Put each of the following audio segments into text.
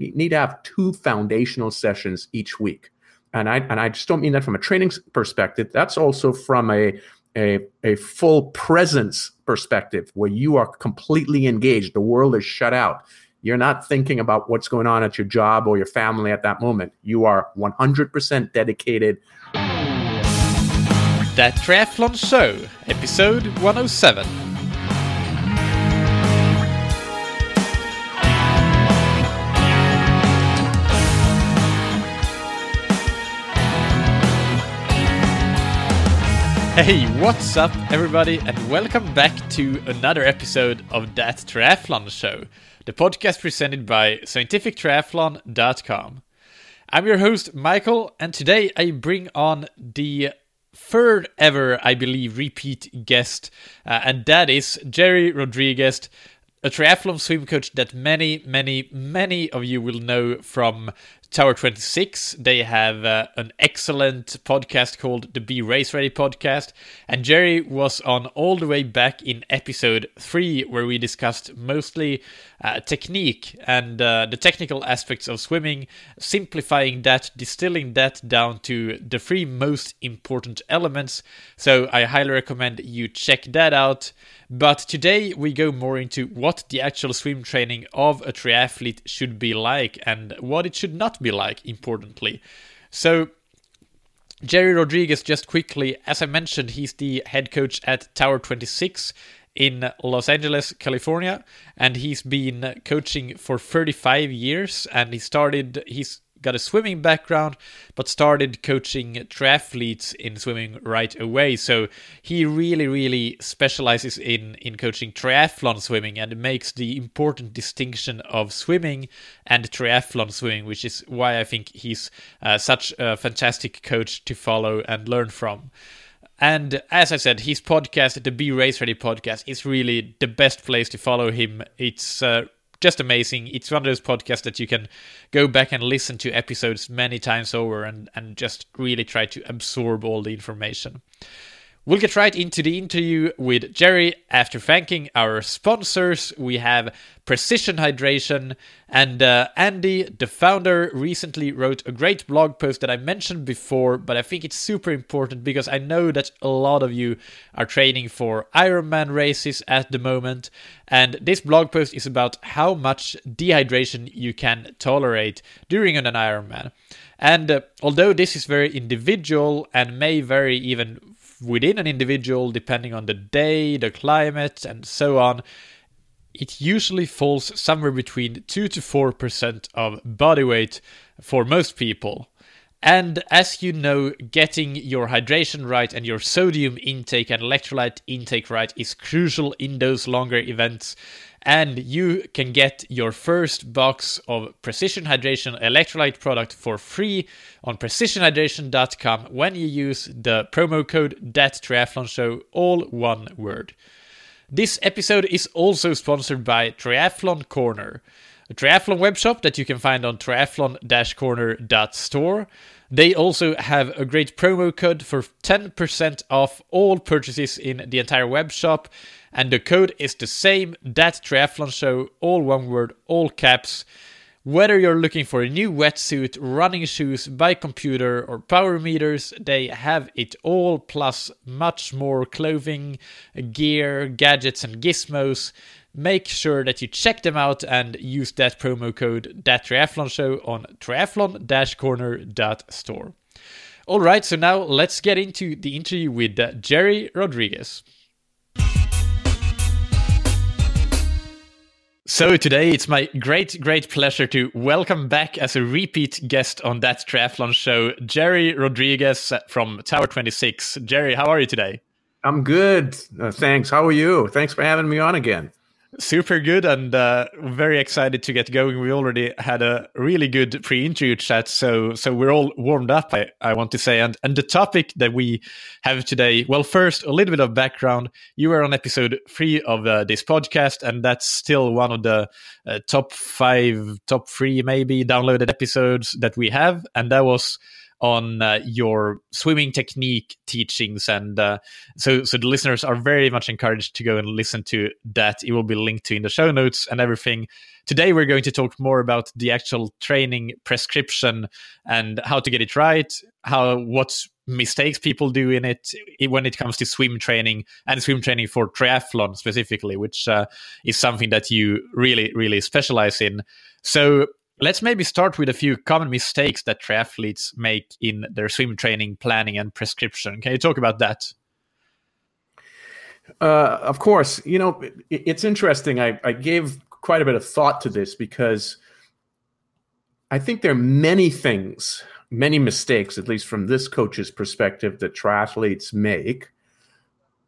you need to have two foundational sessions each week. And I and I just don't mean that from a training perspective. That's also from a a, a full presence perspective where you are completely engaged. The world is shut out. You're not thinking about what's going on at your job or your family at that moment. You are 100% dedicated. That Triathlon Show, episode 107. Hey, what's up, everybody, and welcome back to another episode of That Triathlon Show, the podcast presented by scientifictriathlon.com. I'm your host, Mikael, and today I bring on the third ever, I believe, repeat guest, uh, and that is Jerry Rodriguez, a triathlon swim coach that many, many, many of you will know from Tower 26. They have uh, an excellent podcast called the Be Race Ready podcast. And Jerry was on all the way back in episode 3, where we discussed mostly uh, technique and uh, the technical aspects of swimming, simplifying that, distilling that down to the three most important elements. So I highly recommend you check that out. But today we go more into what the actual swim training of a triathlete should be like and what it should not be like, importantly. So, Jerry Rodriguez, just quickly, as I mentioned, he's the head coach at Tower 26 in Los Angeles, California, and he's been coaching for 35 years. And he started, he's got a swimming background, but started coaching triathletes in swimming right away. So he really, really specializes in in coaching triathlon swimming and makes the important distinction of swimming and triathlon swimming, which is why I think he's uh, such a fantastic coach to follow and learn from. And as I said, his podcast, the Be Race Ready podcast, is really the best place to follow him. It's uh, just amazing. It's one of those podcasts that you can go back and listen to episodes many times over and, and just really try to absorb all the information. We'll get right into the interview with Jerry after thanking our sponsors. We have Precision Hydration, and uh, Andy, the founder, recently wrote a great blog post that I mentioned before, but I think it's super important because I know that a lot of you are training for Ironman races at the moment, and this blog post is about how much dehydration you can tolerate during an Ironman. And uh, although this is very individual and may vary even within an individual depending on the day, the climate, and so on. It usually falls somewhere between 2 to 4% of body weight for most people. And as you know, getting your hydration right and your sodium intake and electrolyte intake right is crucial in those longer events and you can get your first box of Precision Hydration electrolyte product for free on precisionhydration.com when you use the promo code that triathlon show all one word. This episode is also sponsored by Triathlon Corner, a triathlon webshop that you can find on triathlon-corner.store. They also have a great promo code for 10% off all purchases in the entire webshop and the code is the same that triathlon show all one word all caps. Whether you're looking for a new wetsuit running shoes bike computer or power meters they have it all plus much more clothing gear gadgets and gizmos make sure that you check them out and use that promo code that triathlon show on triathlon-corner.store all right so now let's get into the interview with jerry rodriguez So today it's my great, great pleasure to welcome back as a repeat guest on that triathlon show, Jerry Rodriguez from Tower 26. Jerry, how are you today? I'm good. Uh, thanks. How are you? Thanks for having me on again super good and uh, very excited to get going. We already had a really good pre-interview chat, so so we're all warmed up. I, I want to say, and and the topic that we have today. Well, first a little bit of background. You were on episode three of uh, this podcast, and that's still one of the uh, top five, top three maybe downloaded episodes that we have, and that was on uh, your swimming technique teachings, and uh, so so the listeners are very much encouraged to go and listen to that. It will be linked to in the show notes and everything. Today we're going to talk more about the actual training prescription and how to get it right, how what mistakes people do in it when it comes to swim training and swim training for triathlon specifically, which uh, is something that you really, really specialize in. So let's maybe start with a few common mistakes that triathletes make in their swim training planning and prescription. Can you talk about that? Uh, of course. You know, it, it's interesting. I, I gave quite a bit of thought to this because I think there are many things many mistakes, at least from this coach's perspective, that triathletes make.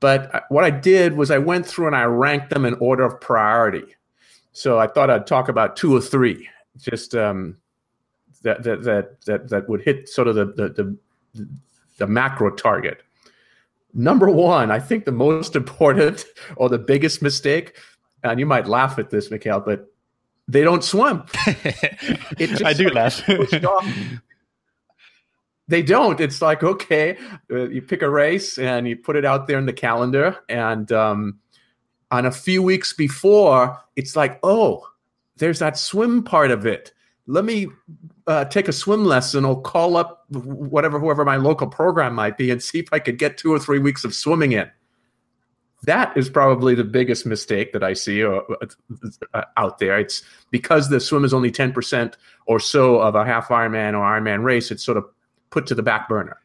But what I did was I went through and I ranked them in order of priority. So I thought I'd talk about two or three, just um, that, that that that that would hit sort of the the, the, the macro target. Number one, I think the most important or the biggest mistake, and you might laugh at this, Mikael, but they don't swim. I do laugh. They don't. It's like okay, uh, you pick a race and you put it out there in the calendar, and um, on a few weeks before, it's like, oh, there's that swim part of it. Let me uh, take a swim lesson or call up whatever whoever my local program might be and see if I could get two or three weeks of swimming in. That is probably the biggest mistake that I see uh, uh, out there. It's because the swim is only 10% or so of a half Ironman or Ironman race, it's sort of put to the back burner.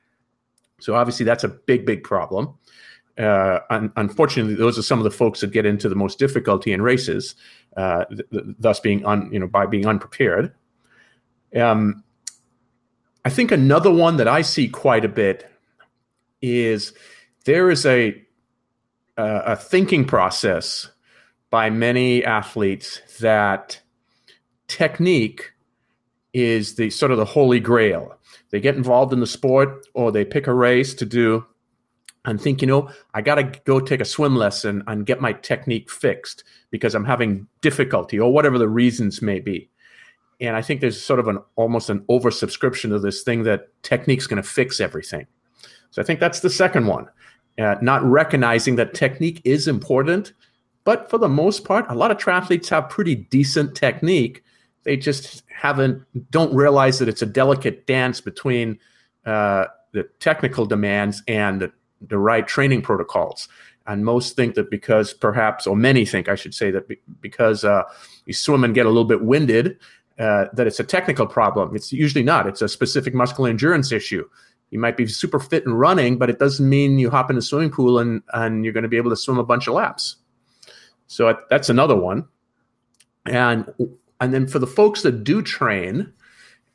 So obviously that's a big, big problem. Uh, un- unfortunately, those are some of the folks that get into the most difficulty in races, uh, th- th- thus being un- you know by being unprepared. Um, I think another one that I see quite a bit is there is a uh, a thinking process by many athletes that technique is the sort of the holy grail they get involved in the sport or they pick a race to do and think, you know, I got to go take a swim lesson and get my technique fixed because I'm having difficulty or whatever the reasons may be. And I think there's sort of an almost an oversubscription of this thing that technique's going to fix everything. So I think that's the second one. Uh, not recognizing that technique is important, but for the most part, a lot of triathletes have pretty decent technique they just haven't don't realize that it's a delicate dance between uh, the technical demands and the, the, right training protocols. And most think that because perhaps, or many think, I should say, that be, because uh, you swim and get a little bit winded, uh, that it's a technical problem. It's usually not. It's a specific muscular endurance issue. You might be super fit and running, but it doesn't mean you hop in a swimming pool and, and you're going to be able to swim a bunch of laps. So that's another one. And and then for the folks that do train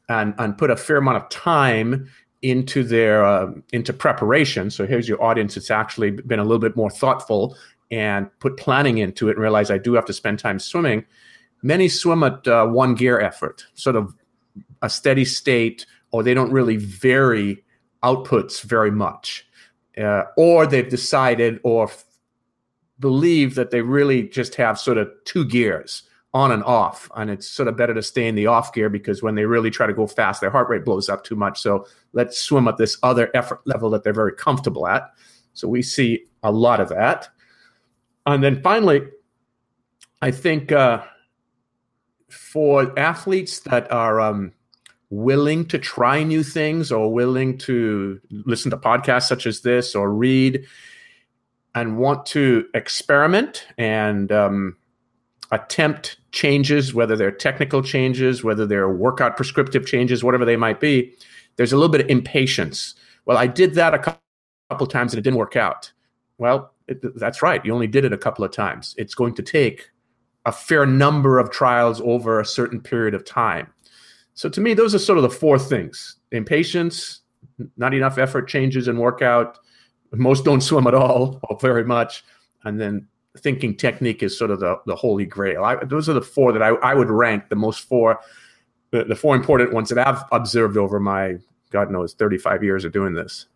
and, and put a fair amount of time into their uh, into preparation, so here's your audience that's actually been a little bit more thoughtful and put planning into it and realize I do have to spend time swimming. Many swim at uh, one gear effort, sort of a steady state, or they don't really vary outputs very much. Uh, or they've decided or f- believe that they really just have sort of two gears on and off. And it's sort of better to stay in the off gear because when they really try to go fast, their heart rate blows up too much. So let's swim at this other effort level that they're very comfortable at. So we see a lot of that. And then finally, I think uh, for athletes that are um, willing to try new things or willing to listen to podcasts such as this or read and want to experiment and um, attempt changes, whether they're technical changes, whether they're workout prescriptive changes, whatever they might be, there's a little bit of impatience. Well, I did that a couple times and it didn't work out. Well, it, that's right. You only did it a couple of times. It's going to take a fair number of trials over a certain period of time. So to me, those are sort of the four things impatience, not enough effort changes in workout. Most don't swim at all or very much. And then thinking technique is sort of the, the holy grail. I, those are the four that I, I would rank the most four, the, the four important ones that I've observed over my, God knows, 35 years of doing this.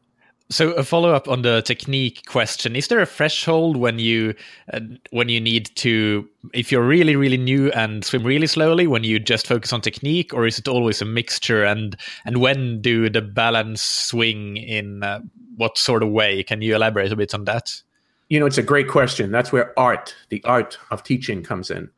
So a follow up on the technique question: Is there a threshold when you uh, when you need to, if you're really really new and swim really slowly, when you just focus on technique, or is it always a mixture? And and when do the balance swing in uh, what sort of way? Can you elaborate a bit on that? You know, it's a great question. That's where art, the art of teaching, comes in,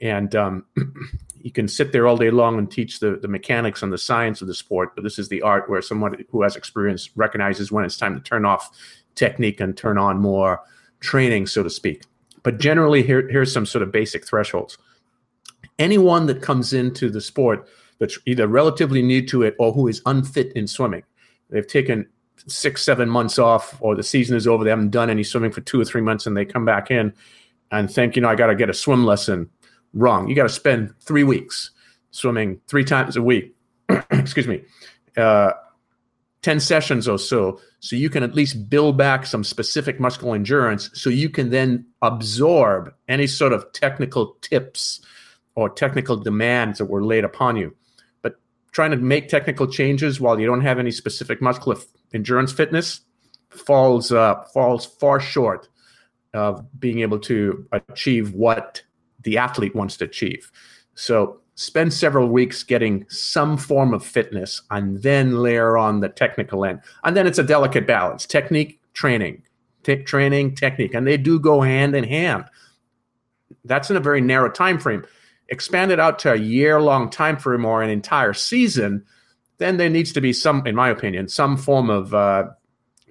and um, you can sit there all day long and teach the, the mechanics and the science of the sport, but this is the art where someone who has experience recognizes when it's time to turn off technique and turn on more training, so to speak. But generally, here, here's some sort of basic thresholds. Anyone that comes into the sport that's either relatively new to it or who is unfit in swimming, they've taken six, seven months off, or the season is over, they haven't done any swimming for two or three months, and they come back in and think, you know, I got to get a swim lesson wrong. You got to spend three weeks swimming three times a week. excuse me. Uh, 10 sessions or so, so you can at least build back some specific muscular endurance so you can then absorb any sort of technical tips or technical demands that were laid upon you. But trying to make technical changes while you don't have any specific muscular endurance fitness falls uh, falls far short of being able to achieve what the athlete wants to achieve. So spend several weeks getting some form of fitness and then layer on the technical end. And then it's a delicate balance technique, training, t- training, technique. And they do go hand in hand. That's in a very narrow time frame. Expand it out to a year long time frame or an entire season, then there needs to be some, in my opinion, some form of uh,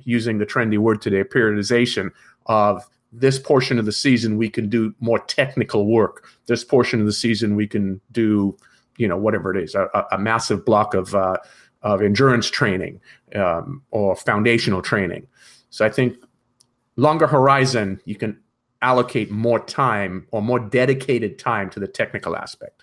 using the trendy word today, periodization of this portion of the season we can do more technical work. This portion of the season we can do, you know, whatever it is, a, a massive block of uh, of endurance training um, or foundational training. So I think longer horizon, you can allocate more time or more dedicated time to the technical aspect.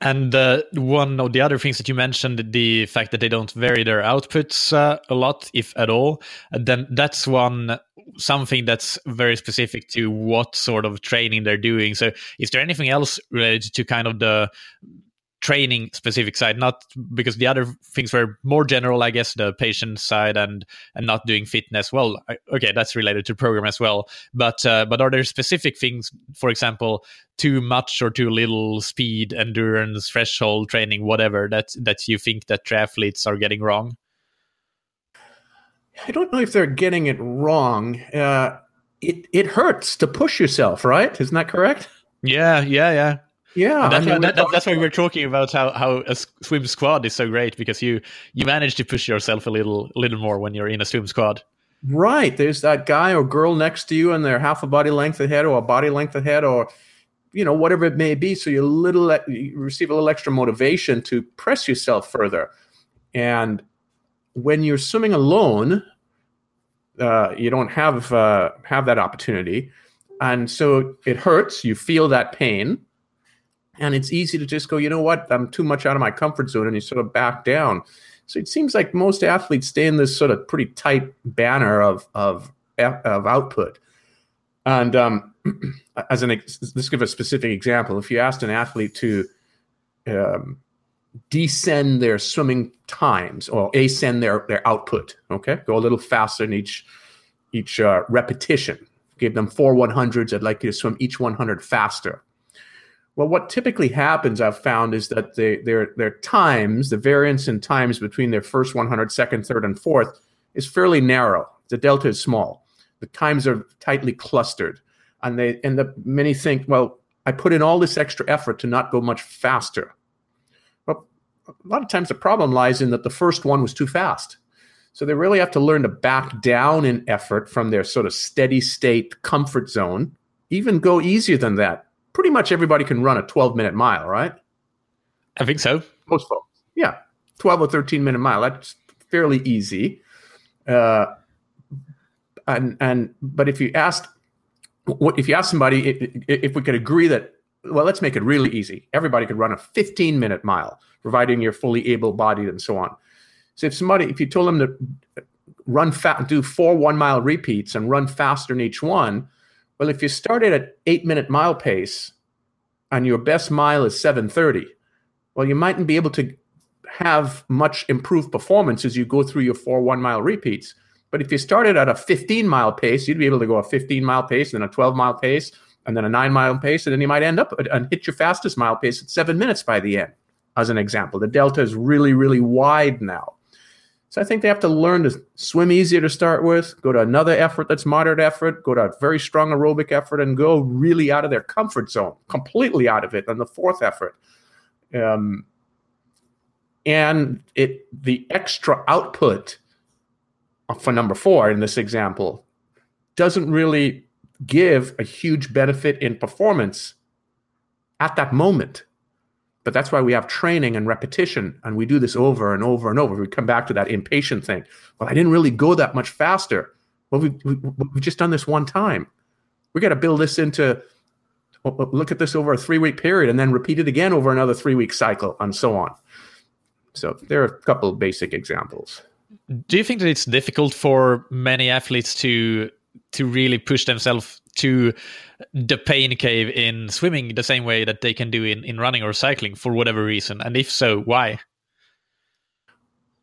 And uh, one of the other things that you mentioned, the fact that they don't vary their outputs uh, a lot, if at all, then that's one something that's very specific to what sort of training they're doing. So, is there anything else related to kind of the training specific side not because the other things were more general i guess the patient side and and not doing fitness. Well okay that's related to program as well. But uh, but are there specific things for example too much or too little speed endurance threshold training whatever that that you think that triathletes are getting wrong? I don't know if they're getting it wrong. Uh, it it hurts to push yourself right? Isn't that correct? Yeah yeah yeah yeah, that's, I mean, why, that, that's why we're talking about how, how a swim squad is so great because you you manage to push yourself a little little more when you're in a swim squad. Right. There's that guy or girl next to you, and they're half a body length ahead or a body length ahead, or you know whatever it may be. So you little you receive a little extra motivation to press yourself further. And when you're swimming alone, uh, you don't have uh, have that opportunity, and so it hurts. You feel that pain and it's easy to just go, you know what, I'm too much out of my comfort zone, and you sort of back down. So it seems like most athletes stay in this sort of pretty tight banner of of of output. And um, as an let's give a specific example. If you asked an athlete to um, descend their swimming times or ascend their their output, okay, go a little faster in each each uh, repetition. Give them four 100s. I'd like you to swim each 100 faster well, what typically happens, I've found, is that they, their their times, the variance in times between their first 100, second, third, and fourth, is fairly narrow. The delta is small. The times are tightly clustered, and they and the many think, well, I put in all this extra effort to not go much faster. Well, a lot of times the problem lies in that the first one was too fast. So they really have to learn to back down in effort from their sort of steady state comfort zone, even go easier than that pretty much everybody can run a 12 minute mile, right? I think so. Most folks. Yeah. 12 or 13 minute mile. That's fairly easy. Uh, and, and, but if you asked, what if you ask somebody if, if we could agree that, well, let's make it really easy. Everybody could run a 15 minute mile, providing you're fully able bodied and so on. So if somebody, if you told them to run fast, do four one mile repeats and run faster in each one, well, if you started at eight minute mile pace and your best mile is 730, well, you mightn't be able to have much improved performance as you go through your four one mile repeats. But if you started at a 15 mile pace, you'd be able to go a 15 mile pace, then a 12 mile pace, and then a nine mile pace, and then you might end up and hit your fastest mile pace at seven minutes by the end, as an example. The delta is really, really wide now. So I think they have to learn to swim easier to start with, go to another effort that's moderate effort, go to a very strong aerobic effort, and go really out of their comfort zone, completely out of it on the fourth effort. Um, and it the extra output for number four in this example doesn't really give a huge benefit in performance at that moment. But that's why we have training and repetition, and we do this over and over and over. We come back to that impatient thing. Well, I didn't really go that much faster. Well, we, we, we've just done this one time. We got to build this into oh, oh, look at this over a three week period and then repeat it again over another three week cycle and so on. So there are a couple of basic examples. Do you think that it's difficult for many athletes to to really push themselves to the pain cave in swimming the same way that they can do in, in running or cycling for whatever reason? And if so, why?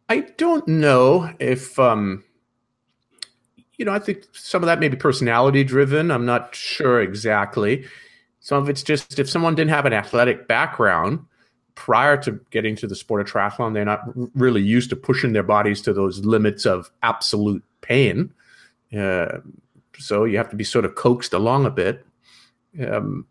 I don't know if um you know, I think some of that may be personality driven. I'm not sure exactly. Some of it's just if someone didn't have an athletic background prior to getting to the sport of triathlon, they're not really used to pushing their bodies to those limits of absolute pain. Uh, so you have to be sort of coaxed along a bit. Um,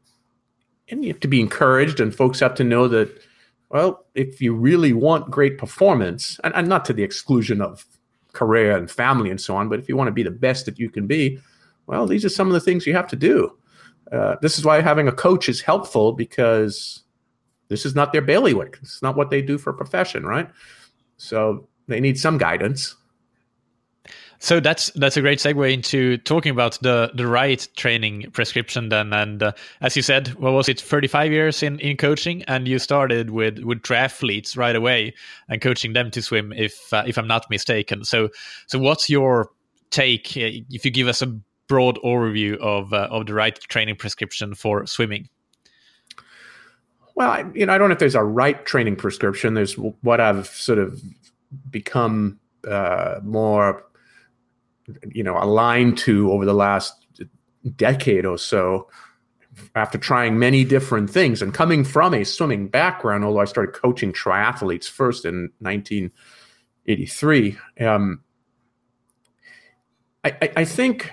and you have to be encouraged, and folks have to know that, well, if you really want great performance, and, and not to the exclusion of career and family and so on, but if you want to be the best that you can be, well, these are some of the things you have to do. Uh, this is why having a coach is helpful because this is not their bailiwick. It's not what they do for a profession, right? So they need some guidance. So that's that's a great segue into talking about the the right training prescription then. And uh, as you said, what was it, 35 years in, in coaching, and you started with with triathletes right away and coaching them to swim, if uh, if I'm not mistaken. So so what's your take uh, if you give us a broad overview of uh, of the right training prescription for swimming? Well, I, you know, I don't know if there's a right training prescription. There's what I've sort of become uh, more you know aligned to over the last decade or so after trying many different things and coming from a swimming background although i started coaching triathletes first in 1983 um, I, I, think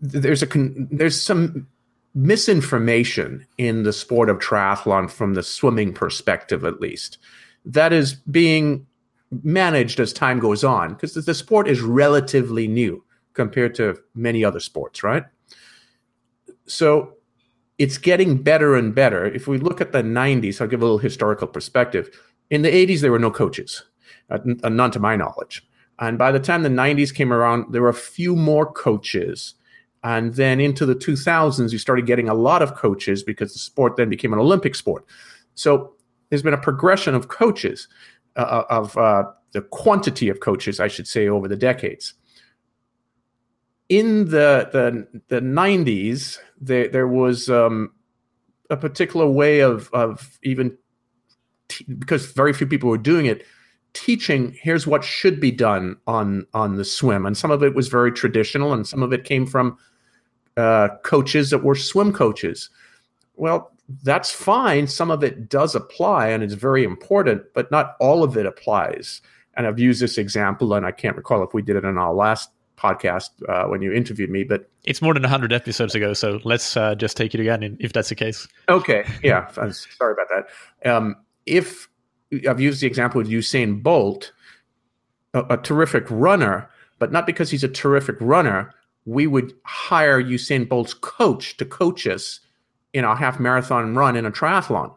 there's a there's some misinformation in the sport of triathlon from the swimming perspective at least. That is being managed as time goes on because the sport is relatively new compared to many other sports, right? So it's getting better and better. If we look at the 90s, I'll give a little historical perspective. In the 80s, there were no coaches, uh, none to my knowledge. And by the time the 90s came around, there were a few more coaches. And then into the 2000s, you started getting a lot of coaches because the sport then became an Olympic sport. So there's been a progression of coaches. Uh, uh, of uh, the quantity of coaches, I should say, over the decades. In the the, the 90s, there, there was um, a particular way of, of even, because very few people were doing it, teaching here's what should be done on on the swim and some of it was very traditional and some of it came from uh, coaches that were swim coaches well that's fine. Some of it does apply and it's very important, but not all of it applies. And I've used this example, and I can't recall if we did it in our last podcast uh, when you interviewed me, but it's more than 100 episodes ago. So let's uh, just take it again if that's the case. Okay. Yeah. I'm sorry about that. Um, if I've used the example of Usain Bolt, a, a terrific runner, but not because he's a terrific runner, we would hire Usain Bolt's coach to coach us in a half marathon run in a triathlon.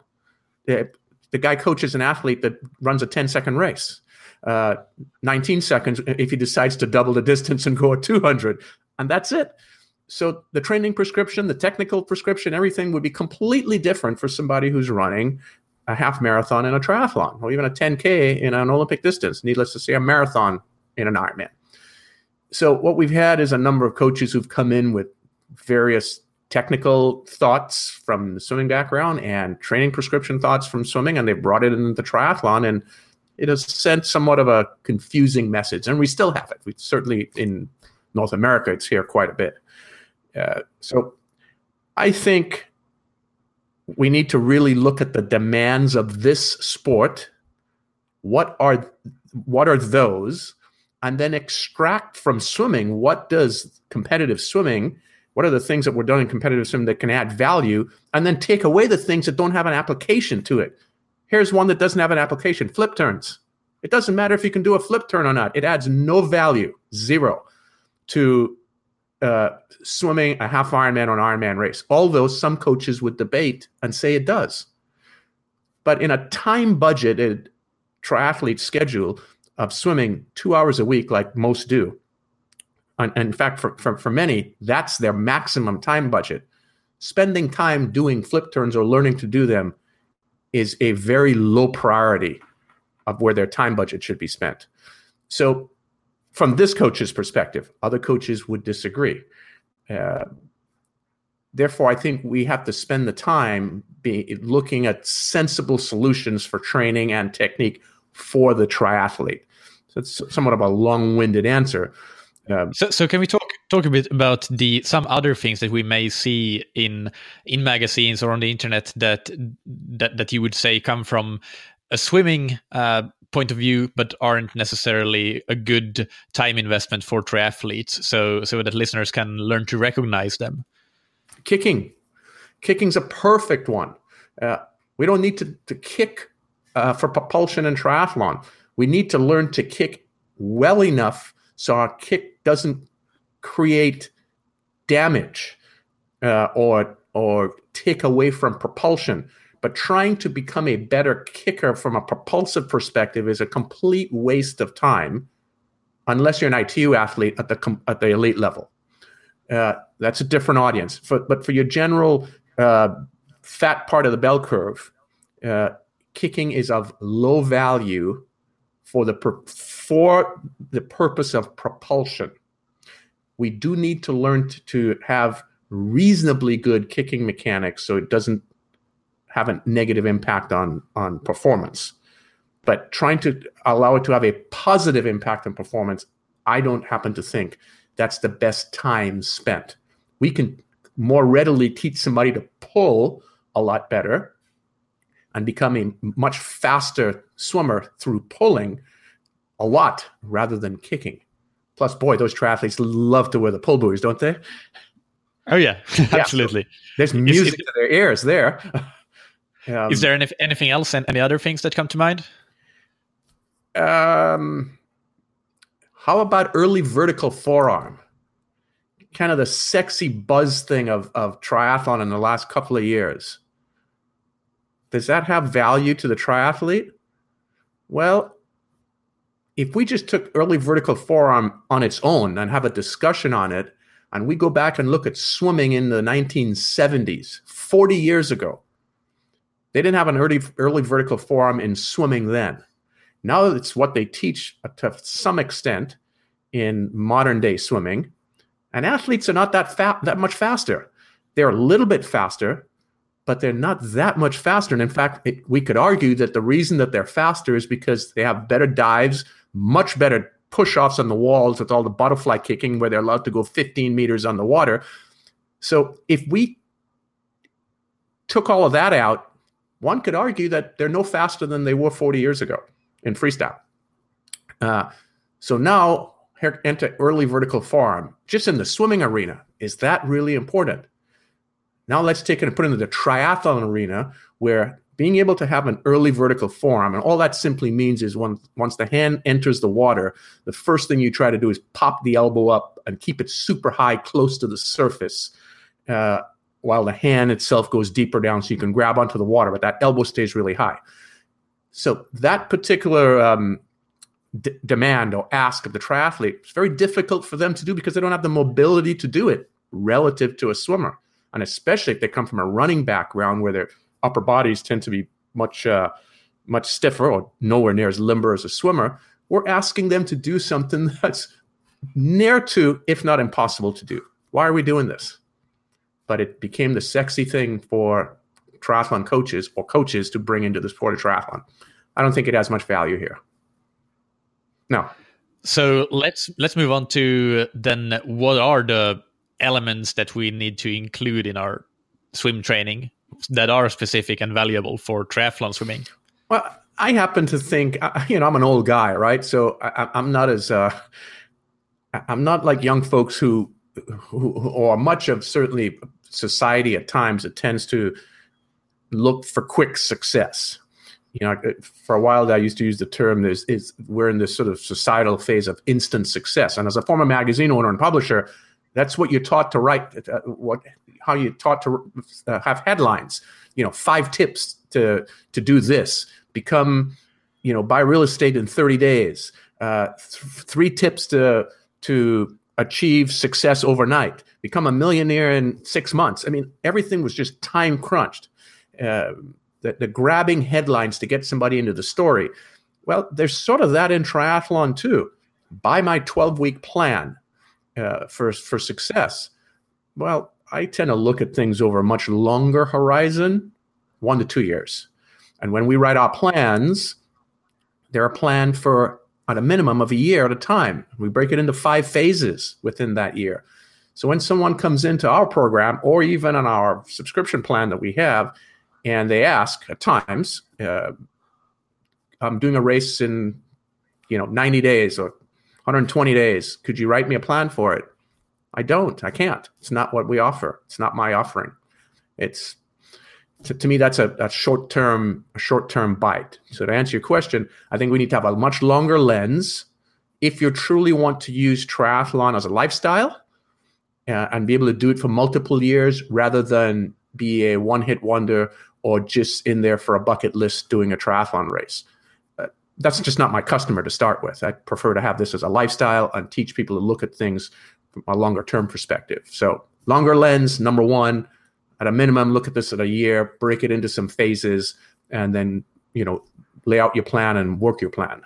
The, the guy coaches an athlete that runs a 10 second race. Uh, 19 seconds if he decides to double the distance and go at 200. And that's it. So the training prescription, the technical prescription, everything would be completely different for somebody who's running a half marathon in a triathlon or even a 10K in an Olympic distance, needless to say, a marathon in an Ironman. So what we've had is a number of coaches who've come in with various technical thoughts from the swimming background and training prescription thoughts from swimming, and they brought it into the triathlon, and it has sent somewhat of a confusing message. And we still have it. We certainly in North America, it's here quite a bit. Uh, so I think we need to really look at the demands of this sport. What are what are those? And then extract from swimming what does competitive swimming, what are the things that were done in competitive swimming that can add value, and then take away the things that don't have an application to it. Here's one that doesn't have an application flip turns. It doesn't matter if you can do a flip turn or not, it adds no value, zero, to uh, swimming a half Ironman or an Ironman race. Although some coaches would debate and say it does. But in a time budgeted triathlete schedule of swimming two hours a week, like most do, and, in fact, for, for, for many, that's their maximum time budget. Spending time doing flip turns or learning to do them is a very low priority of where their time budget should be spent. So from this coach's perspective. Other coaches would disagree. Uh, therefore, I think we have to spend the time be, looking at sensible solutions for training and technique for the triathlete. So it's somewhat of a long-winded answer. Um, so, so can we talk talk a bit about the some other things that we may see in in magazines or on the internet that that that you would say come from a swimming uh, point of view, but aren't necessarily a good time investment for triathletes. So so that listeners can learn to recognize them. Kicking, kicking's a perfect one. Uh, we don't need to to kick uh, for propulsion and triathlon. We need to learn to kick well enough so our kick doesn't create damage uh, or or take away from propulsion but trying to become a better kicker from a propulsive perspective is a complete waste of time unless you're an ITU athlete at the at the elite level. Uh, that's a different audience. For, but for your general uh, fat part of the bell curve, uh, kicking is of low value for the for the purpose of propulsion. We do need to learn to, to have reasonably good kicking mechanics so it doesn't have a negative impact on on performance. But trying to allow it to have a positive impact on performance, I don't happen to think that's the best time spent. We can more readily teach somebody to pull a lot better and become a much faster swimmer through pulling a lot rather than kicking. Plus, boy, those triathletes love to wear the pull buoys, don't they? Oh yeah, absolutely. Yeah, so there's music to their ears there. Um, Is there any, anything else and any other things that come to mind? Um, how about early vertical forearm? Kind of the sexy buzz thing of, of triathlon in the last couple of years. Does that have value to the triathlete? Well, if we just took early vertical forearm on its own and have a discussion on it, and we go back and look at swimming in the 1970s, 40 years ago, they didn't have an early early vertical forearm in swimming then. Now it's what they teach to some extent in modern day swimming, and athletes are not that fa- that much faster. They're a little bit faster, but they're not that much faster. And in fact, it, we could argue that the reason that they're faster is because they have better dives, much better push offs on the walls with all the butterfly kicking, where they're allowed to go 15 meters on the water. So if we took all of that out one could argue that they're no faster than they were 40 years ago in freestyle. Uh, so now enter early vertical forearm, just in the swimming arena. Is that really important? Now let's take it and put it into the triathlon arena where being able to have an early vertical forearm, and all that simply means is when, once the hand enters the water, the first thing you try to do is pop the elbow up and keep it super high, close to the surface. Uh, while the hand itself goes deeper down so you can grab onto the water, but that elbow stays really high. So that particular um, d- demand or ask of the triathlete is very difficult for them to do because they don't have the mobility to do it relative to a swimmer, and especially if they come from a running background where their upper bodies tend to be much uh, much stiffer or nowhere near as limber as a swimmer. We're asking them to do something that's near to, if not impossible, to do. Why are we doing this? but it became the sexy thing for triathlon coaches or coaches to bring into the sport of triathlon. I don't think it has much value here. No. So let's let's move on to then what are the elements that we need to include in our swim training that are specific and valuable for triathlon swimming? Well, I happen to think, uh, you know, I'm an old guy, right? So I, am not as, uh, I'm not like young folks who, who, or much of certainly society at times it tends to look for quick success. You know, for a while I used to use the term there's is we're in this sort of societal phase of instant success. And as a former magazine owner and publisher, that's what you're taught to write. Uh, what how you're taught to uh, have headlines. You know, five tips to to do this. Become, you know, buy real estate in 30 days. Uh, th- three tips to to achieve success overnight. Become a millionaire in six months. I mean, everything was just time crunched uh, the, the grabbing headlines to get somebody into the story. Well, there's sort of that in triathlon too. Buy my 12 week plan uh, for, for success. Well, I tend to look at things over a much longer horizon, one to two years. And when we write our plans, they're planned for at a minimum of a year at a time. We break it into five phases within that year. So when someone comes into our program or even on our subscription plan that we have, and they ask at times, uh, "I'm doing a race in, you know, 90 days or 120 days. Could you write me a plan for it?" I don't. I can't. It's not what we offer. It's not my offering. It's to, to me that's a, a short term a short term bite. So to answer your question, I think we need to have a much longer lens if you truly want to use triathlon as a lifestyle uh, and be able to do it for multiple years rather than be a one hit wonder or just in there for a bucket list doing a triathlon race. That's just not my customer to start with. I prefer to have this as a lifestyle and teach people to look at things from a longer term perspective. So, longer lens, number one, at a minimum, look at this at a year, break it into some phases, and then, you know, lay out your plan and work your plan.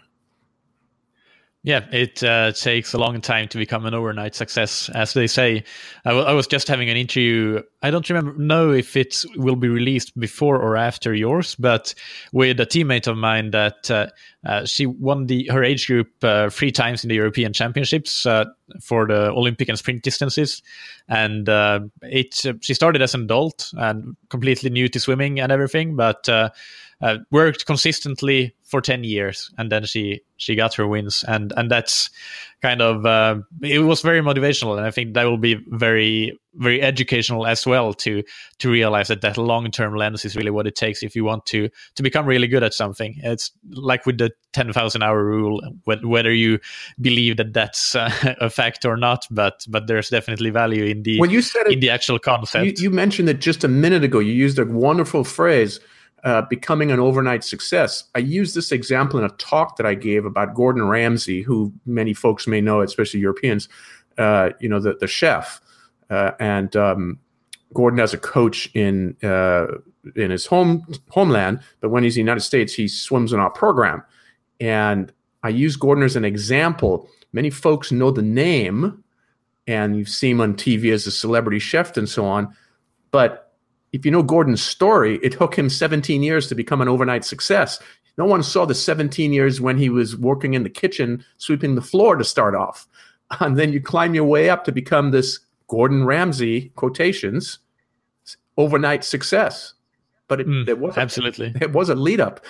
Yeah, it uh, takes a long time to become an overnight success, as they say. I, w- I was just having an interview. I don't remember know if it will be released before or after yours, but with a teammate of mine that uh, uh, she won the her age group uh, three times in the European Championships uh, for the Olympic and sprint distances, and uh, it she started as an adult and completely new to swimming and everything, but uh, worked consistently for 10 years and then she she got her wins. And and that's kind of uh, it was very motivational and i think that will be very very educational as well to to realize that that long term lens is really what it takes if you want to to become really good at something. It's like with the 10,000 hour rule whether you believe that that's uh, a fact or not but but there's definitely value in the well, you said in it, the actual concept. you, you mentioned it just a minute ago. You used a wonderful phrase uh, becoming an overnight success. I use this example in a talk that I gave about Gordon Ramsay, who many folks may know, especially Europeans, uh, you know, the, the chef. Uh, and um, Gordon has a coach in uh, in his home homeland, but when he's in the United States, he swims in our program. And I use Gordon as an example. Many folks know the name, and you've seen him on TV as a celebrity chef and so on. But if you know Gordon's story, it took him 17 years to become an overnight success. No one saw the 17 years when he was working in the kitchen, sweeping the floor to start off. And then you climb your way up to become this Gordon Ramsay quotations overnight success. But it, mm, it was absolutely it was a lead up.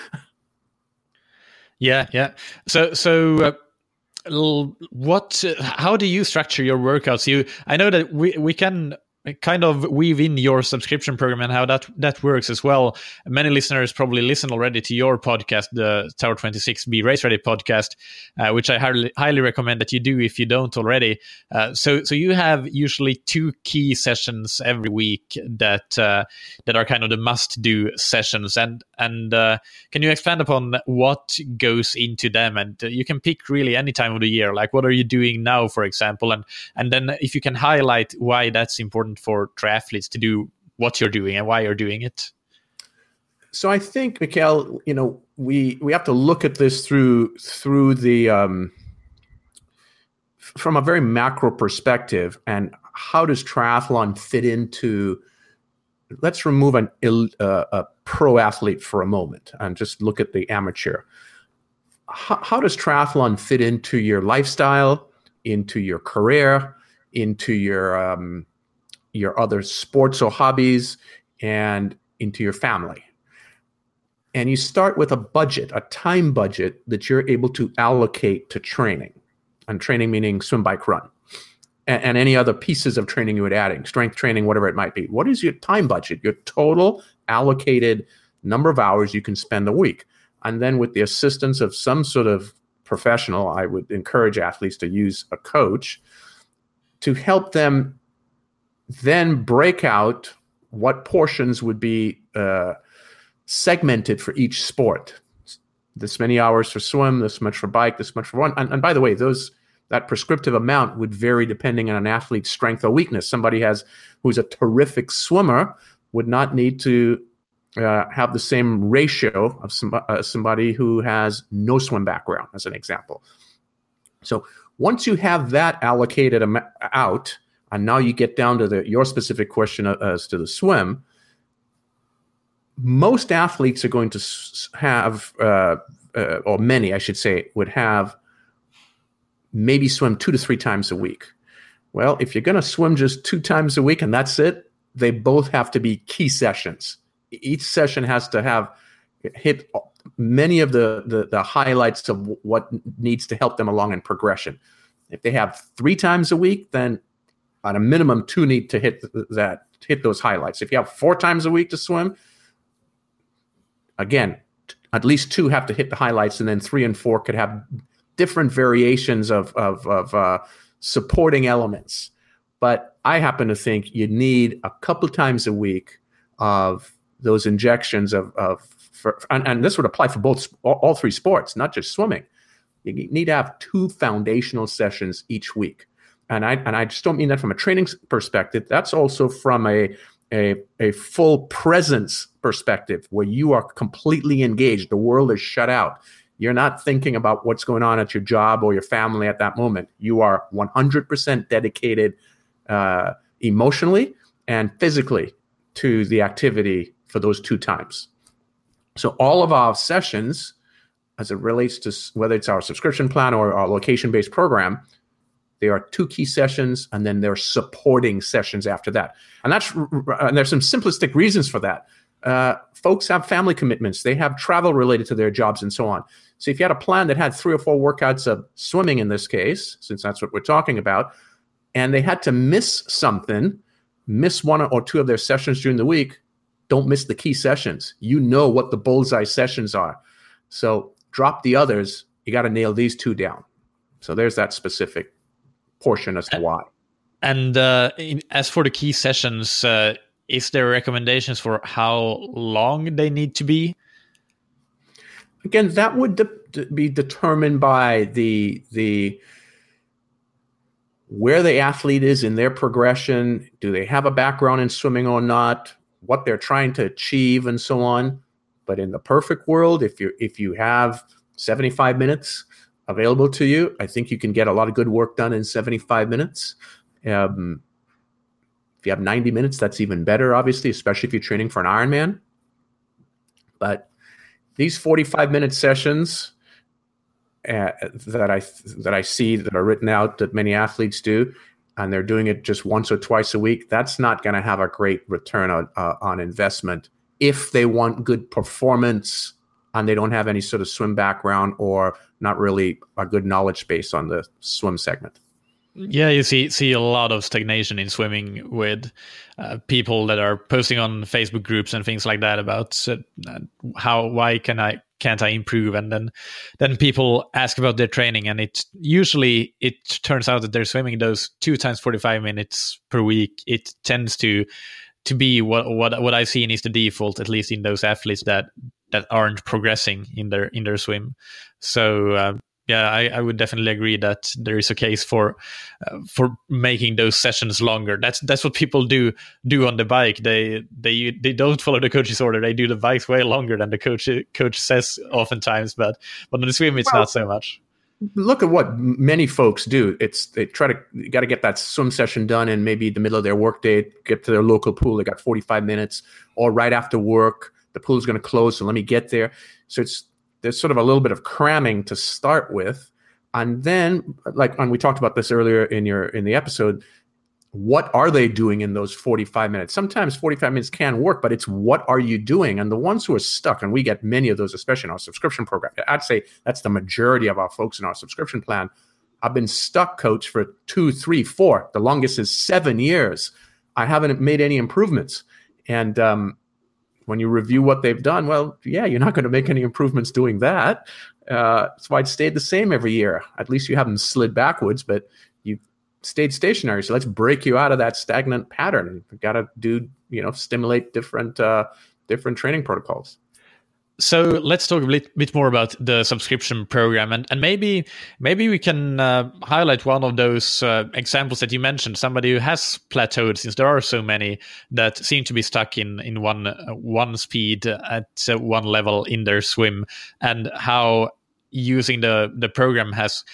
Yeah, yeah. So so uh, what how do you structure your workouts you i know that we we can kind of weave in your subscription program and how that that works as well. Many listeners probably listen already to your podcast, the Tower 26 Be Race Ready podcast, uh, which I highly, highly recommend that you do if you don't already. Uh, so so you have usually two key sessions every week that uh, that are kind of the must do sessions. And and uh, can you expand upon what goes into them? And you can pick really any time of the year, like what are you doing now, for example, and and then if you can highlight why that's important for triathletes to do what you're doing and why you're doing it? So I think, Mikael, you know, we we have to look at this through through the um, from a very macro perspective and how does triathlon fit into let's remove an uh, a pro athlete for a moment and just look at the amateur how, how does triathlon fit into your lifestyle into your career into your um, your other sports or hobbies and into your family and you start with a budget a time budget that you're able to allocate to training and training meaning swim bike run and, and any other pieces of training you would adding, strength training, whatever it might be. What is your time budget, your total allocated number of hours you can spend a week? And then with the assistance of some sort of professional, I would encourage athletes to use a coach to help them then break out what portions would be uh, segmented for each sport. This many hours for swim, this much for bike, this much for run. And, and by the way, those that prescriptive amount would vary depending on an athlete's strength or weakness. Somebody has who's a terrific swimmer would not need to uh, have the same ratio of some, uh, somebody who has no swim background, as an example. So once you have that allocated out, and now you get down to the, your specific question as to the swim, most athletes are going to have, uh, uh, or many, I should say, would have maybe swim two to three times a week. Well, if you're going to swim just two times a week and that's it, they both have to be key sessions. Each session has to have hit many of the, the, the highlights of what needs to help them along in progression. If they have three times a week, then on a minimum, two need to hit that hit those highlights. If you have four times a week to swim, again, at least two have to hit the highlights, and then three and four could have different variations of of, of uh, supporting elements. But I happen to think you need a couple times a week of those injections of of for, and, and, this would apply for both all, all three sports, not just swimming. You need to have two foundational sessions each week, and I and I just don't mean that from a training perspective. That's also from a a, a full presence perspective where you are completely engaged. The world is shut out. You're not thinking about what's going on at your job or your family at that moment. You are 100% dedicated uh, emotionally and physically to the activity for those two times. So, all of our sessions, as it relates to whether it's our subscription plan or our location based program, there are two key sessions and then there are supporting sessions after that. And that's and there's some simplistic reasons for that. Uh, folks have family commitments, they have travel related to their jobs and so on. So if you had a plan that had three or four workouts of swimming in this case, since that's what we're talking about, and they had to miss something, miss one or two of their sessions during the week, don't miss the key sessions. You know what the bullseye sessions are. So drop the others. You got to nail these two down. So there's that specific portion as to why. And uh, in, as for the key sessions, uh, is there recommendations for how long they need to be? Again, that would de- be determined by the the where the athlete is in their progression. Do they have a background in swimming or not? What they're trying to achieve, and so on. But in the perfect world, if you if you have 75 minutes available to you, I think you can get a lot of good work done in 75 minutes. Um, if you have 90 minutes, that's even better, obviously, especially if you're training for an Ironman. But these 45 minute sessions uh, that I that I see that are written out that many athletes do, and they're doing it just once or twice a week, that's not going to have a great return on uh, on investment if they want good performance and they don't have any sort of swim background or not really a good knowledge base on the swim segment. Yeah, you see see a lot of stagnation in swimming with uh, people that are posting on Facebook groups and things like that about uh, how why can I can't I improve and then then people ask about their training and it usually it turns out that they're swimming those two times 45 minutes per week it tends to to be what what what I've seen is the default at least in those athletes that that aren't progressing in their in their swim so uh, yeah, I, I, would definitely agree that there is a case for uh, for making those sessions longer. That's that's what people do do on the bike. They they they don't follow the coach's order. They do the bikes way longer than the coach coach says oftentimes. But but on the swim, it's well, not so much. look at what many folks do. It's they try to got to get that swim session done in maybe the middle of their workday. Get to their local pool. They got 45 minutes, or right after work. The pool is going to close, so let me get there. So it's there's sort of a little bit of cramming to start with, and then like and we talked about this earlier in your in the episode what are they doing in those 45 minutes? Sometimes 45 minutes can work but it's what are you doing? And the ones who are stuck and we get many of those especially in our subscription program i'd say that's the majority of our folks in our subscription plan i've been stuck coach for two three four the longest is seven years. I haven't made any improvements. And um, when you review what they've done well yeah you're not going to make any improvements doing that uh, why it stayed the same every year at least you haven't slid backwards but you stayed stationary. So let's break you out of that stagnant pattern. We've got to do, you know, stimulate different uh, different training protocols. So let's talk a bit, bit more about the subscription program, and, and maybe maybe we can uh, highlight one of those uh, examples that you mentioned. Somebody who has plateaued, since there are so many that seem to be stuck in in one uh, one speed at uh, one level in their swim, and how using the the program has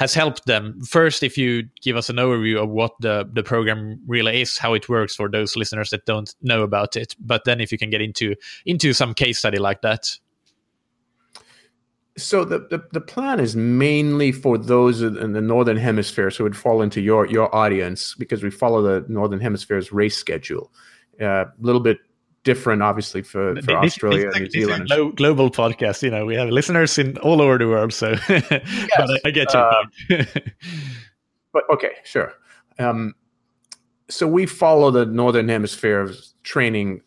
has helped them. First, if you give us an overview of what the, the program really is, how it works for those listeners that don't know about it, but then if you can get into into some case study like that. So the, the, the plan is mainly for those in the northern hemisphere, so it would fall into your your audience because we follow the northern hemisphere's race schedule. Uh, a uh, little bit different, obviously, for, for this, Australia this, and New Zealand. Glo- global podcast, you know, we have listeners in all over the world. So, yes, but I, I, get you. Uh, but okay, sure. Um, so we follow the northern hemisphere training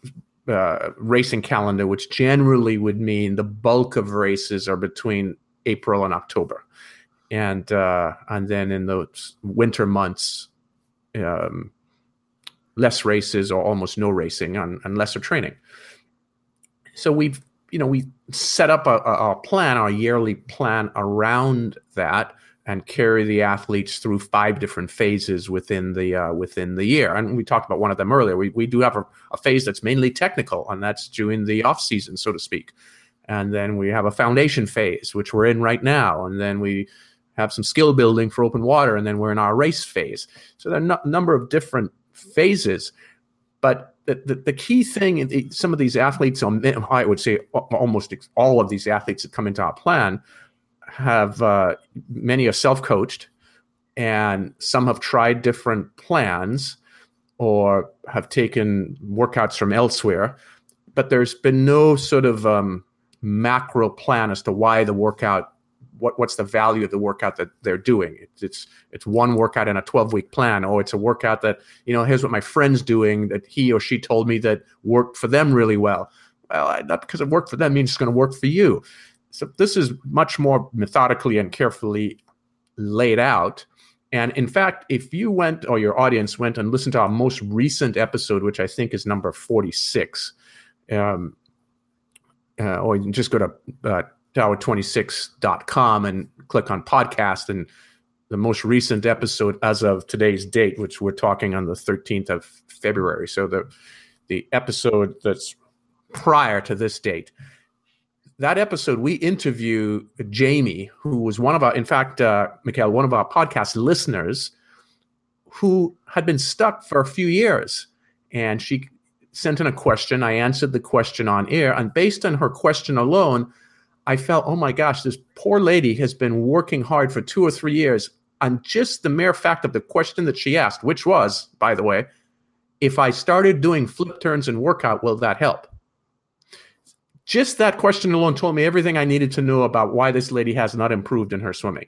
uh, racing calendar, which generally would mean the bulk of races are between April and October, and uh, and then in those winter months, um, less races or almost no racing and, and lesser training. So we've you know we set up a, a, plan, our yearly plan around that, and carry the athletes through five different phases within the uh, within the year. And we talked about one of them earlier. We we do have a, a phase that's mainly technical, and that's during the off season, so to speak. And then we have a foundation phase, which we're in right now, and then we have some skill building for open water, and then we're in our race phase. So there are a number of different phases. But the, the, the key thing, some of these athletes, I would say almost all of these athletes that come into our plan have uh, many are self coached, and some have tried different plans or have taken workouts from elsewhere. But there's been no sort of um, macro plan as to why the workout what what's the value of the workout that they're doing. It's it's it's one workout in a 12 week plan. Oh, it's a workout that you know here's what my friend's doing that he or she told me that worked for them really well. Well, not because it worked for them means it's going to work for you. So this is much more methodically and carefully laid out. And in fact, if you went or your audience went and listened to our most recent episode, which I think is number 46, um, uh, or you can just go to uh, tower26.com and click on podcast. And the most recent episode as of today's date which we're talking on the 13th of february. So the the episode that's prior to this date. That episode we interview jamie who was one of our in fact uh, one of our podcast listeners who had been stuck for a few years. And she sent in a question. I answered the question on air. And based on her question alone I felt, oh my gosh, this poor lady has been working hard for two or three years. on just the mere fact of the question that she asked, which was, by the way, if I started doing flip turns and workout, will that help? Just that question alone told me everything I needed to know about why this lady has not improved in her swimming.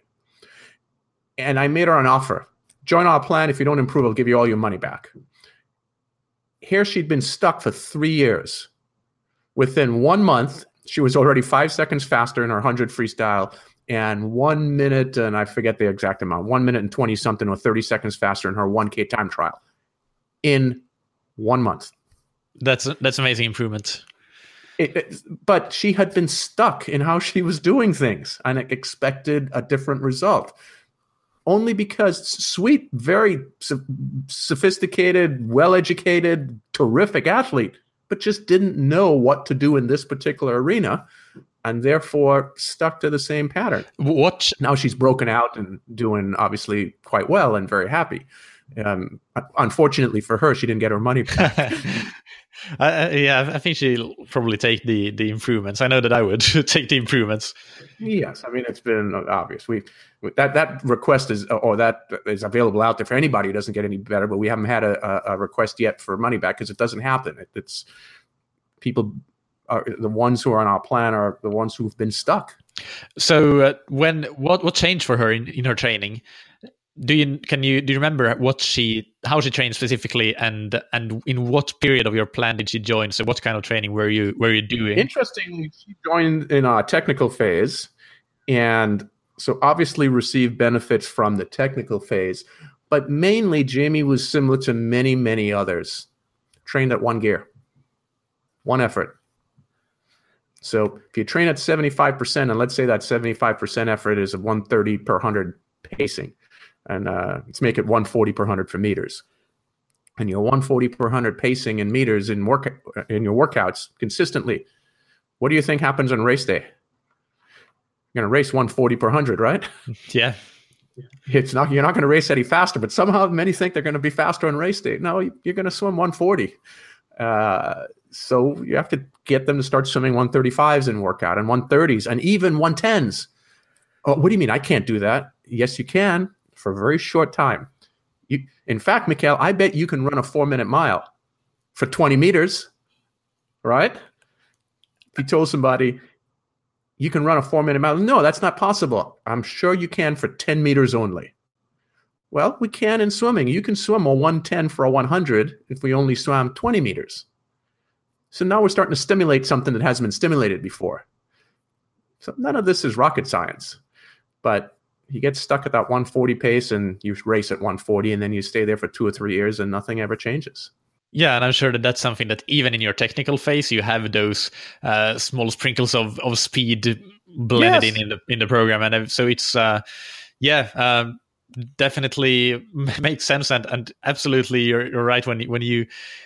And I made her an offer join our plan. If you don't improve, I'll give you all your money back. Here she'd been stuck for three years. Within one month, she was already five seconds faster in her 100 freestyle and one minute, and I forget the exact amount, one minute and 20 something or 30 seconds faster in her 1K time trial in one month. That's that's amazing improvement. It, it, but she had been stuck in how she was doing things and expected a different result. Only because sweet, very sophisticated, well educated, terrific athlete but just didn't know what to do in this particular arena. and therefore stuck to the same pattern. What now she's broken out and doing obviously quite well and very happy. Um, unfortunately for her, she didn't get her money back. Uh, yeah, I think she'll probably take the the improvements. I know that I would take the improvements. Yes, I mean it's been obvious. We that that request is or that is available out there for anybody who doesn't get any better. But we haven't had a, a request yet for money back because it doesn't happen. It, it's people are the ones who are on our plan are the ones who've been stuck. So uh, when what what changed for her in, in her training? Do you can you do you remember what she how she trained specifically and and in what period of your plan did she join? So what kind of training were you were you doing? Interestingly she joined in a technical phase and so obviously received benefits from the technical phase but mainly jamie was similar to many many others trained at one gear one effort. So if you train at 75% and let's say that 75% effort is a 130 per 100 pacing and uh, let's make it 140 per 100 for meters. And you're 140 per 100 pacing in meters in work in your workouts consistently what do you think happens on race day? You're going to race 140 per 100 right? Yeah. It's not you're not going to race any faster but somehow many think they're going to be faster on race day. No you're going to swim 140 uh, so you have to get them to start swimming 135s in workout and 130s and even 110s oh, what do you mean? I can't do that. Yes you can for a very short time. You, in fact, Mikael, I bet you can run a four minute mile for 20 meters, right? If you told somebody you can run a four minute mile, no, that's not possible. I'm sure you can for 10 meters only. Well, we can in swimming. You can swim a 110 for a 100 if we only swam 20 meters. So now we're starting to stimulate something that hasn't been stimulated before. So none of this is rocket science. But you get stuck at that 140 pace and you race at 140 and then you stay there for two or three years and nothing ever changes. Yeah, and I'm sure that that's something that even in your technical phase, you have those uh, small sprinkles of, of speed blended yes. in in the in the program, and so it's uh, yeah, um, definitely makes sense and, and absolutely you're, you're right when when you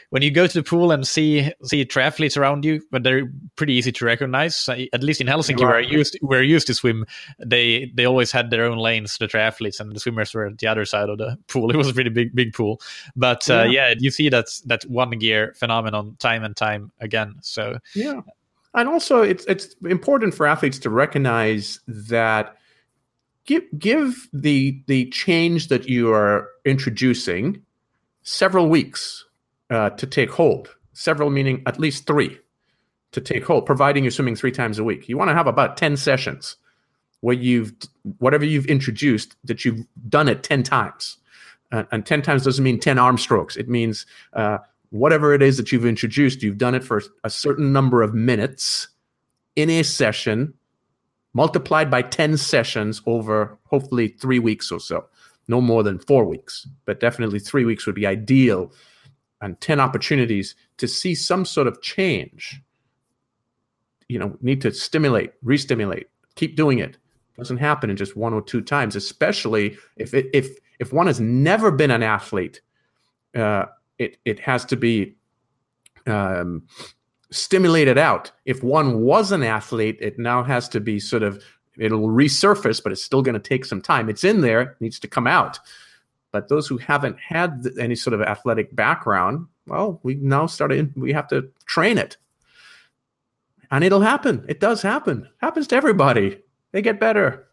when you go to the pool and see see triathletes around you but they're pretty easy to recognize. At least in helsinki right. where i used where I used to swim they they always had their own lanes the triathletes and the swimmers were at the other side of the pool. It was a pretty big big pool. But uh, yeah. yeah you see that that one gear phenomenon time and time again. So yeah. And also it's it's important for athletes to recognize that give give the the change that you are introducing several weeks uh, to take hold. Several meaning at least three to take hold, providing you're swimming three times a week. You want to have about ten sessions where you've whatever you've introduced that you've done it ten times, uh, and ten times doesn't mean ten arm strokes. It means uh, whatever it is that you've introduced, you've done it for a certain number of minutes in a session multiplied by 10 sessions over hopefully three weeks or so. No more than four weeks, but definitely three weeks would be ideal. And 10 opportunities to see some sort of change. You know, need to stimulate, re-stimulate, keep doing it. Doesn't happen in just one or two times, especially if it, if if one has never been an athlete. Uh, it it has to be um, stimulated out. If one was an athlete, it now has to be sort of it'll resurface, but it's still going to take some time. It's in there, needs to come out. But those who haven't had any sort of athletic background, well, we now started. We have to train it, and it'll happen. It does happen. Happens to everybody. They get better.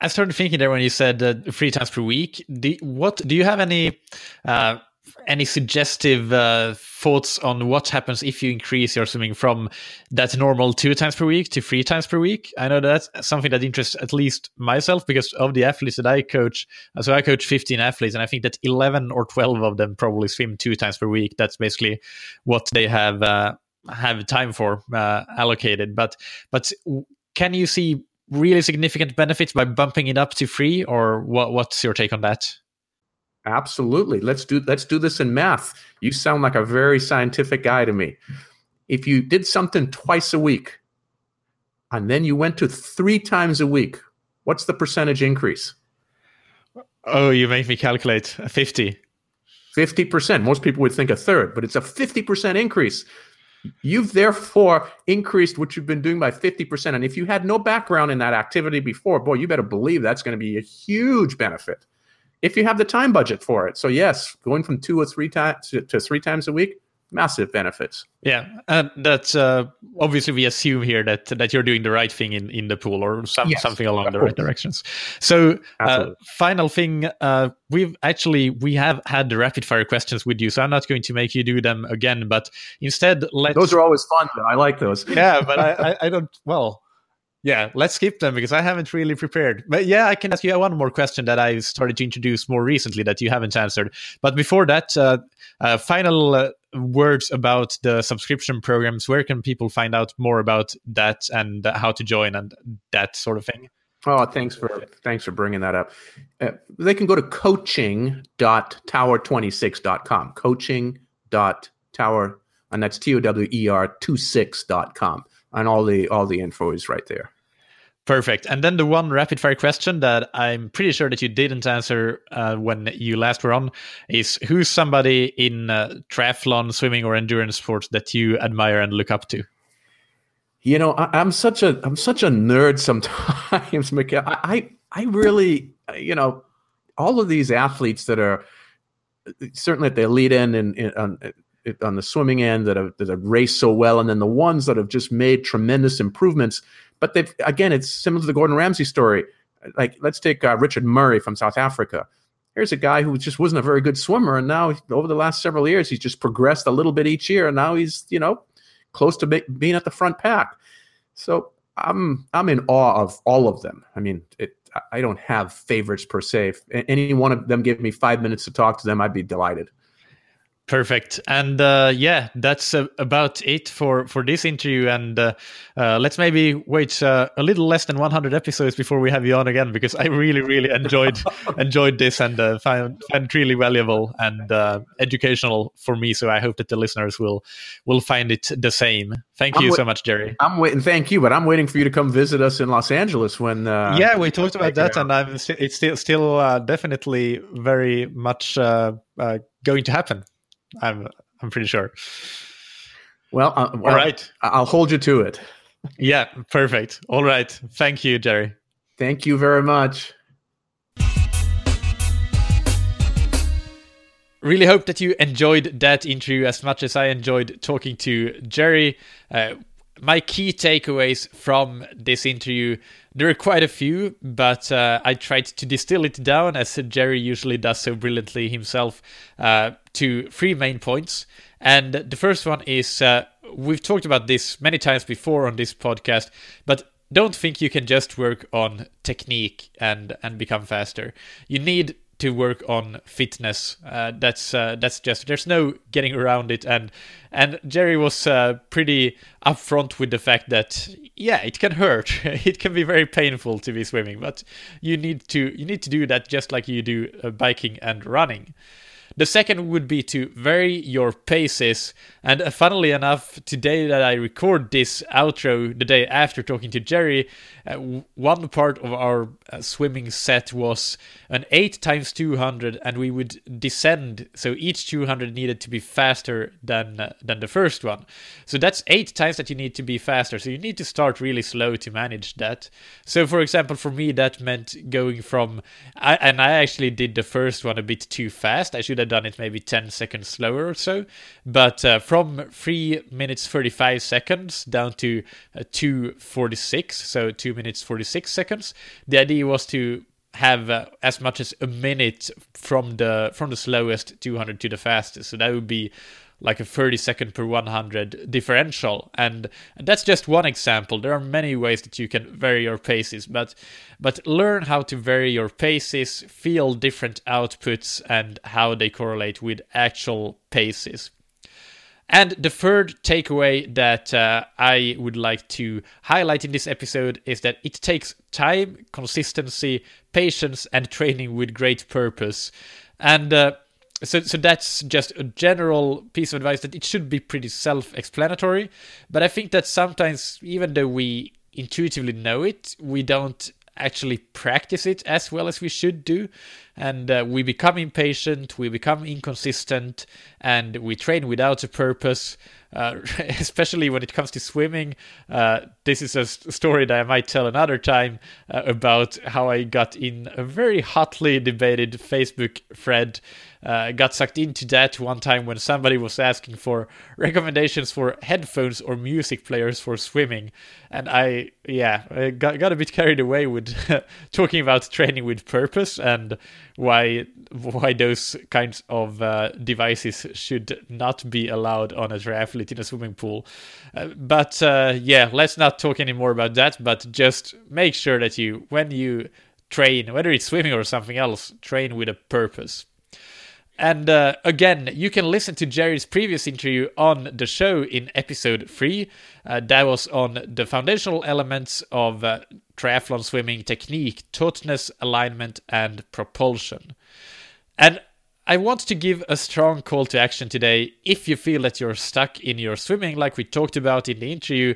I started thinking there when you said uh, three times per week. Do, what do you have any uh, any suggestive uh, thoughts on what happens if you increase your swimming from that normal two times per week to three times per week? I know that's something that interests at least myself because of the athletes that I coach. So I coach 15 athletes, and I think that 11 or 12 of them probably swim two times per week. That's basically what they have uh, have time for uh, allocated. But but can you see really significant benefits by bumping it up to three, or what, what's your take on that? Absolutely. Let's do let's do this in math. You sound like a very scientific guy to me. If you did something twice a week and then you went to 3 times a week, what's the percentage increase? Oh, you make me calculate 50. 50%. Most people would think a third, but it's a 50% increase. You've therefore increased what you've been doing by 50%. And if you had no background in that activity before, boy, you better believe that's going to be a huge benefit if you have the time budget for it. So, yes, going from two or three times to, to three times a week, massive benefits. Yeah, and that's uh, obviously we assume here that that you're doing the right thing in, in the pool or some, yes, something along the right directions. So, uh, final thing, uh, we've actually we have had the rapid fire questions with you, so I'm not going to make you do them again, but instead let those are always fun. Though. I like those. yeah, but I, I, I don't well. Yeah, let's skip them because I haven't really prepared. But yeah, I can ask you one more question that I started to introduce more recently that you haven't answered. But before that, uh, uh, final uh, words about the subscription programs. Where can people find out more about that and how to join and that sort of thing? Oh, thanks for thanks for bringing that up. Uh, they can go to coaching.tower26.com. Coaching.tower and that's T O W E R 26.com. And all the all the info is right there. Perfect. And then the one rapid fire question that I'm pretty sure that you didn't answer uh, when you last were on is who's somebody in uh, triathlon, swimming, or endurance sports that you admire and look up to? You know, I, am such a I'm such a nerd sometimes, Mikael. I, I I really, you know, all of these athletes that are certainly at the elite end and, on the swimming end that have that have raced so well, and then the ones that have just made tremendous improvements but they've again, it's similar to the Gordon Ramsay story. Like let's take uh, Richard Murray from South Africa. Here's a guy who just wasn't a very good swimmer, and now over the last several years, he's just progressed a little bit each year, and now he's you know close to be, being at the front pack. So I'm I'm in awe of all of them. I mean, it, I don't have favorites per se. If any one of them give me five minutes to talk to them, I'd be delighted. Perfect. And uh, yeah, that's uh, about it for, for this interview. And uh, uh let's maybe wait uh, a little less than 100 episodes before we have you on again, because I really, really enjoyed enjoyed this and uh, found, found it really valuable and educational for me. So I hope that the listeners will will find it the same. Thank I'm you so much, Gerry. I'm waiting. Thank you, but I'm waiting for you to come visit us in Los Angeles when. yeah, we talked about that, and I'm it's still still definitely very much going to happen. I'm I'm pretty sure. Well, uh, well, all right. I'll hold you to it. yeah, perfect. All right. Thank you, Gerry. Thank you very much. Really hope that you enjoyed that interview as much as I enjoyed talking to Gerry. Uh, my key takeaways from this interview there are quite a few but uh, i tried to distill it down as Gerry usually does so brilliantly himself uh, to three main points. And the first one is uh, we've talked about this many times before on this podcast but don't think you can just work on technique and and become faster. You need to work on fitness. Uh, that's uh, that's just there's no getting around it. And and Gerry was uh, pretty upfront with the fact that yeah, it can hurt. it can be very painful to be swimming, but you need to you need to do that just like you do uh, biking and running. The second would be to vary your paces. And uh, funnily enough, today that I record this outro, the day after talking to Gerry, uh, one part of our uh, swimming set was an 8 times 200 and we would descend. So each 200 needed to be faster than uh, than the first one. So that's 8 times that you need to be faster. So you need to start really slow to manage that. So for example for me that meant going from I, and I actually did the first one a bit too fast. I should have done it maybe 10 seconds slower or so but uh, from 3 minutes 35 seconds down to uh, 246 so 2 minutes 46 seconds. The idea was to have uh, as much as a minute from the from the slowest 200 to the fastest. So that would be like a 30 second per 100 differential. And that's just one example. There are many ways that you can vary your paces but but learn how to vary your paces feel different outputs and how they correlate with actual paces. And the third takeaway that uh, I would like to highlight in this episode is that it takes time, consistency, patience, and training with great purpose. And uh, so, so that's just a general piece of advice that it should be pretty self explanatory. But I think that sometimes, even though we intuitively know it, we don't actually practice it as well as we should do. And uh, we become impatient, we become inconsistent, and we train without a purpose. uh, especially when it comes to swimming. Uh, this is a story that I might tell another time uh, about how I got in a very hotly debated Facebook thread uh, got sucked into that one time when somebody was asking for recommendations for headphones or music players for swimming, and I yeah I got got a bit carried away with talking about training with purpose and why why those kinds of uh, devices should not be allowed on a triathlete in a swimming pool. Uh, but uh, yeah, let's not talk anymore about that. But just make sure that you when you train, whether it's swimming or something else, train with a purpose. And uh, again, you can listen to Gerry's previous interview on the show in episode 3. Uh, that was on the foundational elements of uh, triathlon swimming technique, tautness, alignment, and propulsion. And I want to give a strong call to action today if you feel that you're stuck in your swimming, like we talked about in the interview.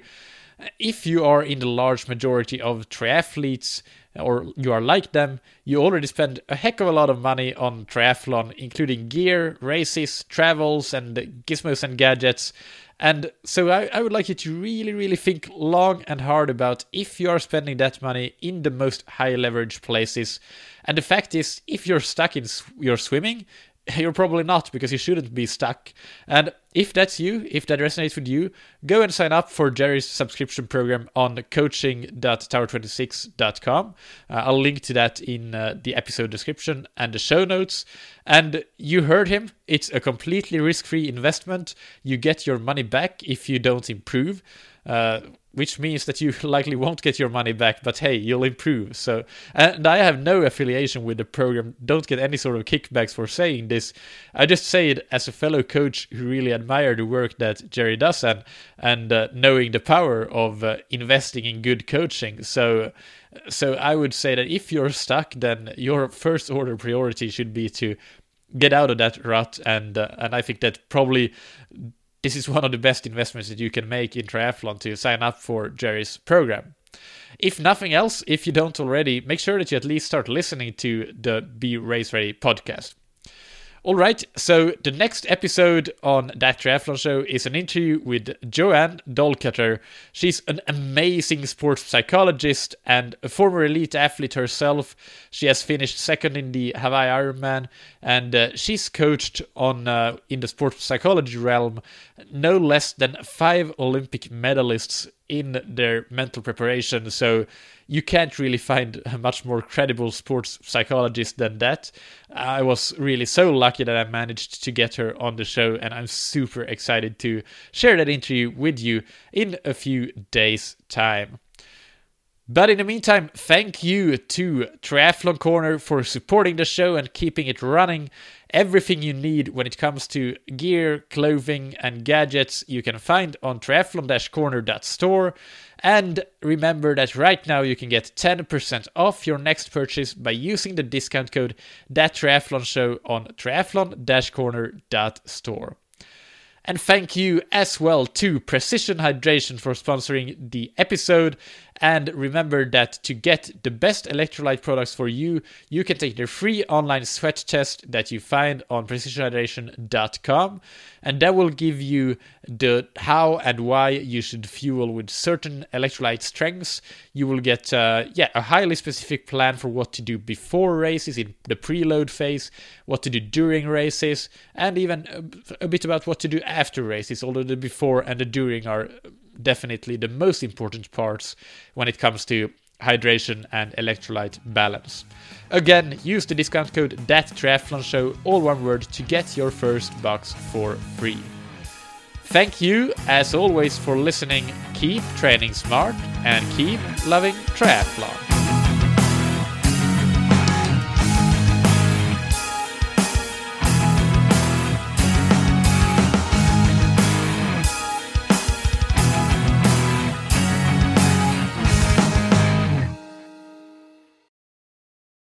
If you are in the large majority of triathletes, or you are like them, you already spend a heck of a lot of money on triathlon, including gear, races, travels, and gizmos and gadgets. And so I, I, would like you to really, really think long and hard about if you are spending that money in the most high leverage places. And the fact is, if you're stuck in your swimming, you're probably not because you shouldn't be stuck. And if that's you, if that resonates with you, go and sign up for Gerry's subscription program on coaching.tower26.com. Uh, I'll link to that in uh, the episode description and the show notes. And you heard him, it's a completely risk free investment. You get your money back if you don't improve. Uh, which means that you likely won't get your money back, but hey, you'll improve. So, and I have no affiliation with the program, don't get any sort of kickbacks for saying this. I just say it as a fellow coach who really admire the work that Gerry does and, and uh, knowing the power of uh, investing in good coaching. So, so I would say that if you're stuck, then your first order priority should be to get out of that rut and uh, and I think that probably this is one of the best investments that you can make in triathlon to sign up for Gerry's program. If nothing else, if you don't already, make sure that you at least start listening to the Be Race Ready podcast. All right, so the next episode on That Triathlon Show is an interview with JoAnn Dahlkoetter. She's an amazing sports psychologist and a former elite athlete herself. She has finished second in the Hawaii Ironman, and uh, she's coached on uh, in the sports psychology realm no less than five Olympic medalists in their mental preparation. So you can't really find a much more credible sports psychologist than that. I was really so lucky that I managed to get her on the show, and I'm super excited to share that interview with you in a few days' time. But in the meantime, thank you to Triathlon Corner for supporting the show and keeping it running. Everything you need when it comes to gear, clothing, and gadgets you can find on triathlon-corner.store. And remember that right now you can get 10% off your next purchase by using the discount code that triathlon show on triathlon-corner.store. And thank you as well to Precision Hydration for sponsoring the episode. And remember that to get the best electrolyte products for you, you can take the free online sweat test that you find on precisionhydration.com. And that will give you the how and why you should fuel with certain electrolyte strengths. You will get uh, yeah a highly specific plan for what to do before races in the preload phase, what to do during races, and even a, a bit about what to do after races. Although the before and the during are definitely the most important parts when it comes to hydration and electrolyte balance. Again, use the discount code that triathlon show, all one word, to get your first box for free. Thank you, as always, for listening. Keep training smart and keep loving triathlon.